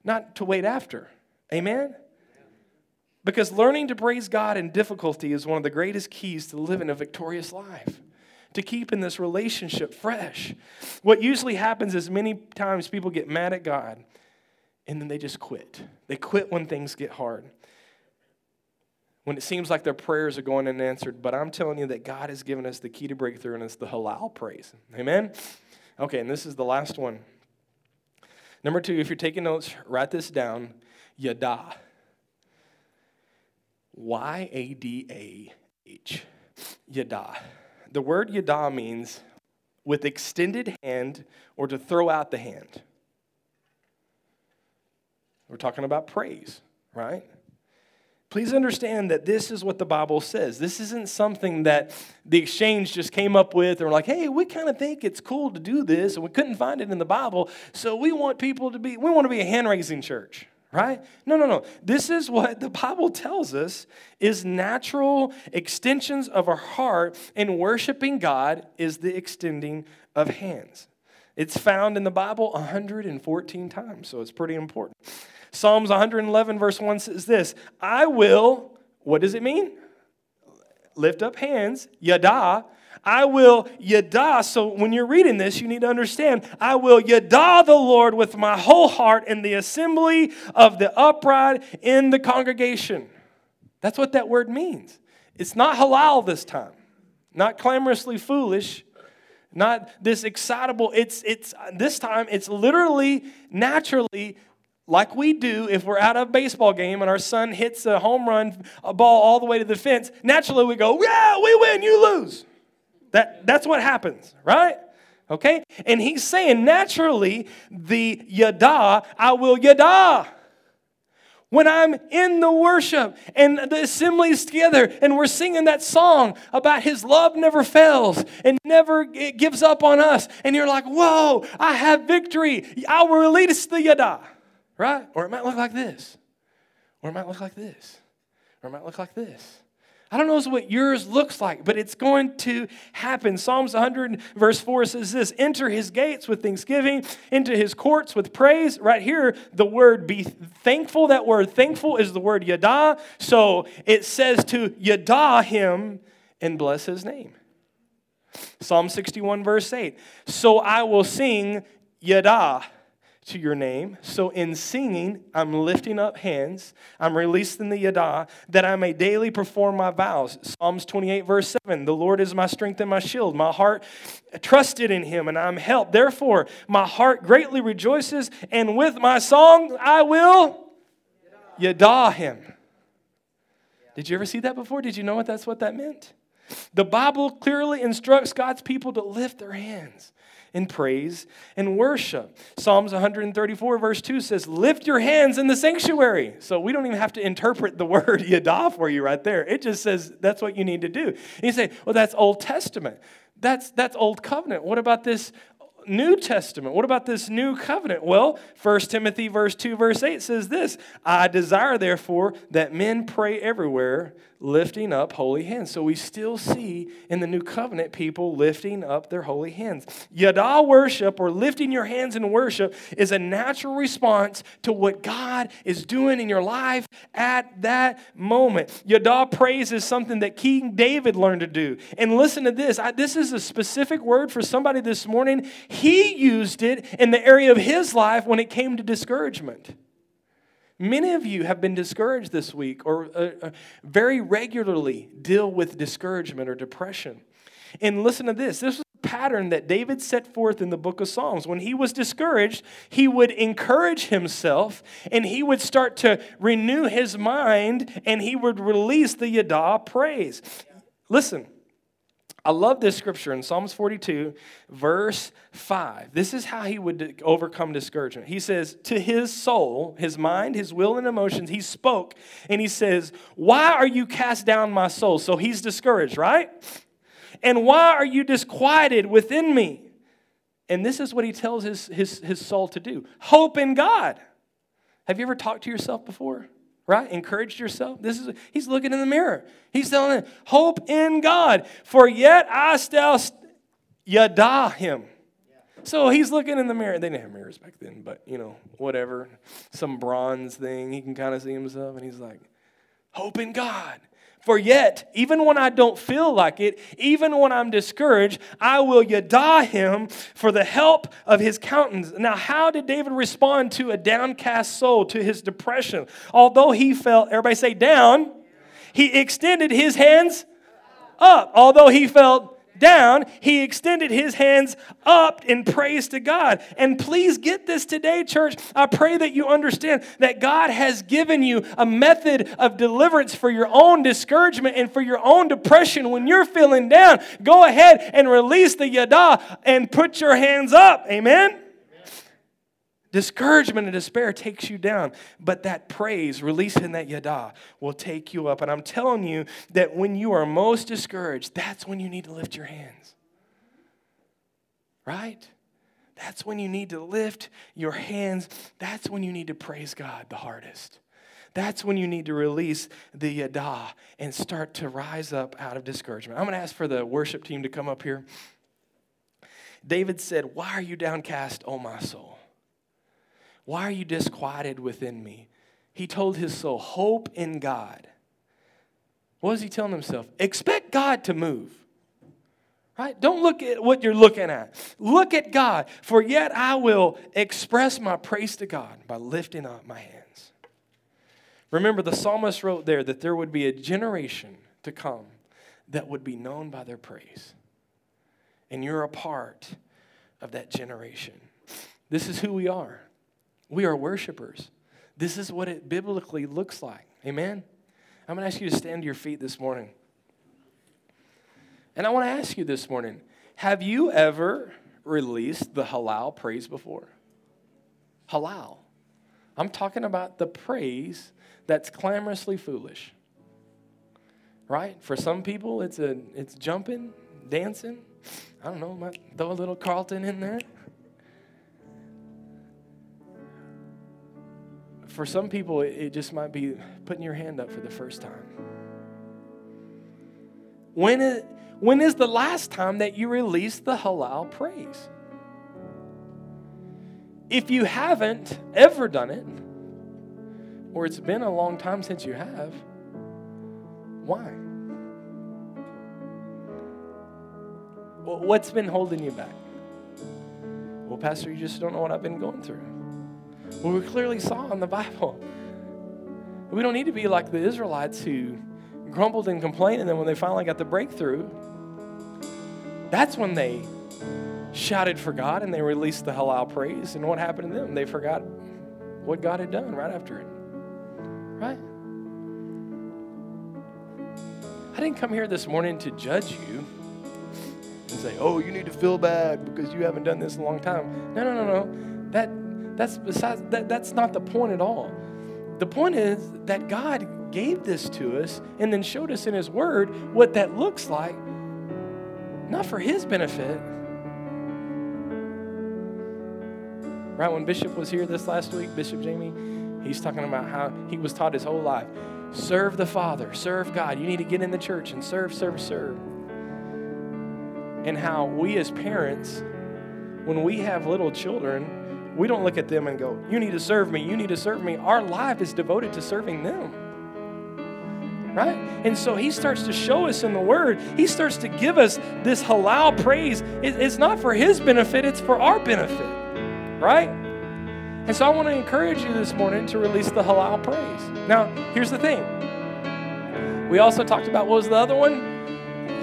not to wait after. Amen? Because learning to praise God in difficulty is one of the greatest keys to living a victorious life to keep in this relationship fresh. What usually happens is many times people get mad at God and then they just quit. They quit when things get hard. When it seems like their prayers are going unanswered, but I'm telling you that God has given us the key to breakthrough, and it's the halal praise. Amen? Okay, and this is the last one. Number two, if you're taking notes, write this down Yada. Y A D A H. Yada. The word yada means with extended hand or to throw out the hand. We're talking about praise, right? Please understand that this is what the Bible says. This isn't something that the exchange just came up with and we're like, hey, we kind of think it's cool to do this, and we couldn't find it in the Bible, so we want people to be, we want to be a hand raising church, right? No, no, no. This is what the Bible tells us is natural extensions of our heart, and worshiping God is the extending of hands. It's found in the Bible 114 times, so it's pretty important. Psalms 111, verse 1 says this I will, what does it mean? Lift up hands, yada. I will yada. So when you're reading this, you need to understand I will yada the Lord with my whole heart in the assembly of the upright in the congregation. That's what that word means. It's not halal this time. not clamorously foolish, not this excitable. It's, it's, this time, it's literally, naturally, like we do if we're at a baseball game and our son hits a home run, a ball all the way to the fence. Naturally, we go, yeah, we win, you lose. That, that's what happens, right? Okay? And he's saying, naturally, the yada, I will yada when I'm in the worship and the assembly's together and we're singing that song about his love never fails and never gives up on us, and you're like, whoa, I have victory. I will release the yada, right? Or it might look like this, or it might look like this, or it might look like this. I don't know what yours looks like, but it's going to happen. Psalms 100, verse 4 says this Enter his gates with thanksgiving, into his courts with praise. Right here, the word be thankful, that word thankful is the word yada. So it says to yada him and bless his name. Psalm 61, verse 8. So I will sing yada to your name. So in singing, I'm lifting up hands. I'm releasing the yada that I may daily perform my vows. Psalms 28, verse 7 The Lord is my strength and my shield. My heart trusted in him and I'm helped. Therefore, my heart greatly rejoices, and with my song I will yada him. Did you ever see that before? Did you know what that's what that meant? The Bible clearly instructs God's people to lift their hands in praise and worship. Psalms 134, verse 2 says, Lift your hands in the sanctuary. So we don't even have to interpret the *laughs* word yada for you right there. It just says that's what you need to do. And you say, Well, that's Old Testament. That's, that's Old Covenant. What about this New Testament. What about this new covenant? Well, 1 Timothy verse 2 verse 8 says this, I desire therefore that men pray everywhere lifting up holy hands. So we still see in the new covenant people lifting up their holy hands. Yada worship or lifting your hands in worship is a natural response to what God is doing in your life at that moment. Yada praise is something that King David learned to do. And listen to this. I, this is a specific word for somebody this morning. He used it in the area of his life when it came to discouragement. Many of you have been discouraged this week or uh, uh, very regularly deal with discouragement or depression. And listen to this this was a pattern that David set forth in the book of Psalms. When he was discouraged, he would encourage himself and he would start to renew his mind and he would release the Yada praise. Listen, I love this scripture in Psalms 42, verse 5. This is how he would overcome discouragement. He says, To his soul, his mind, his will, and emotions, he spoke, and he says, Why are you cast down, my soul? So he's discouraged, right? And why are you disquieted within me? And this is what he tells his, his, his soul to do hope in God. Have you ever talked to yourself before? Right? Encouraged yourself. This is he's looking in the mirror. He's telling them, hope in God. For yet I still yada him. So he's looking in the mirror. They didn't have mirrors back then, but you know, whatever. Some bronze thing. He can kind of see himself, and he's like, hope in God. For yet, even when I don't feel like it, even when I'm discouraged, I will yada him for the help of his countenance. Now, how did David respond to a downcast soul, to his depression? Although he felt, everybody say down, he extended his hands up. Although he felt down, he extended his hands up in praise to God. And please get this today, church. I pray that you understand that God has given you a method of deliverance for your own discouragement and for your own depression. When you're feeling down, go ahead and release the yada and put your hands up. Amen. Discouragement and despair takes you down, but that praise, releasing that yada, will take you up. And I'm telling you that when you are most discouraged, that's when you need to lift your hands. Right? That's when you need to lift your hands. That's when you need to praise God the hardest. That's when you need to release the yada and start to rise up out of discouragement. I'm going to ask for the worship team to come up here. David said, Why are you downcast, O my soul? Why are you disquieted within me? He told his soul, Hope in God. What was he telling himself? Expect God to move. Right? Don't look at what you're looking at. Look at God. For yet I will express my praise to God by lifting up my hands. Remember, the psalmist wrote there that there would be a generation to come that would be known by their praise. And you're a part of that generation. This is who we are. We are worshipers. This is what it biblically looks like. Amen? I'm going to ask you to stand to your feet this morning. And I want to ask you this morning have you ever released the halal praise before? Halal. I'm talking about the praise that's clamorously foolish. Right? For some people, it's, a, it's jumping, dancing. I don't know, might throw a little Carlton in there. For some people, it just might be putting your hand up for the first time. When is, when is the last time that you released the halal praise? If you haven't ever done it, or it's been a long time since you have, why? What's been holding you back? Well, Pastor, you just don't know what I've been going through. Well, we clearly saw in the Bible. We don't need to be like the Israelites who grumbled and complained, and then when they finally got the breakthrough, that's when they shouted for God and they released the halal praise. And what happened to them? They forgot what God had done right after it. Right? I didn't come here this morning to judge you and say, oh, you need to feel bad because you haven't done this in a long time. No, no, no, no. That, that's, besides, that, that's not the point at all. The point is that God gave this to us and then showed us in His Word what that looks like, not for His benefit. Right when Bishop was here this last week, Bishop Jamie, he's talking about how he was taught his whole life serve the Father, serve God. You need to get in the church and serve, serve, serve. And how we as parents, when we have little children, we don't look at them and go, You need to serve me, you need to serve me. Our life is devoted to serving them. Right? And so he starts to show us in the word, he starts to give us this halal praise. It's not for his benefit, it's for our benefit. Right? And so I want to encourage you this morning to release the halal praise. Now, here's the thing. We also talked about what was the other one?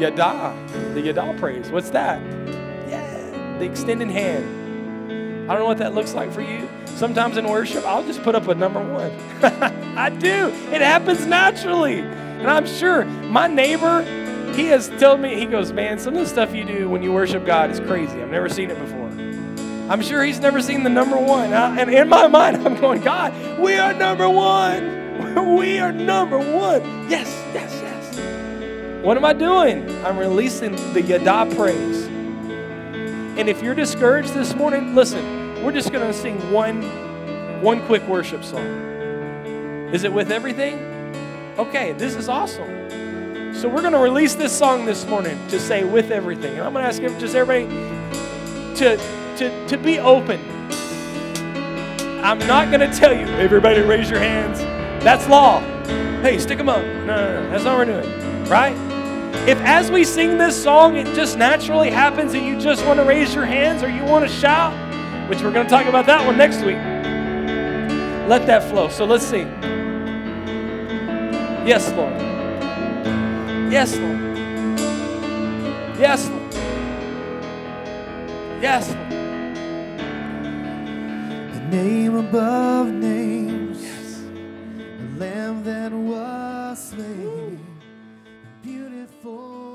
Yada, the Yada praise. What's that? Yeah, the extended hand. I don't know what that looks like for you. Sometimes in worship, I'll just put up a number one. *laughs* I do. It happens naturally. And I'm sure my neighbor, he has told me, he goes, Man, some of the stuff you do when you worship God is crazy. I've never seen it before. I'm sure he's never seen the number one. And in my mind, I'm going, God, we are number one. *laughs* We are number one. Yes, yes, yes. What am I doing? I'm releasing the Yada praise. And if you're discouraged this morning, listen, we're just going to sing one, one quick worship song. Is it with everything? Okay, this is awesome. So we're going to release this song this morning to say with everything. And I'm going to ask just everybody to, to, to be open. I'm not going to tell you, everybody raise your hands. That's law. Hey, stick them up. No, no, no. That's not what we're doing. Right? If as we sing this song, it just naturally happens and you just want to raise your hands or you want to shout, which we're going to talk about that one next week, let that flow. So let's sing. Yes, Lord. Yes, Lord. Yes, Lord. Yes, Lord. The name above names, yes. the lamb that was slain for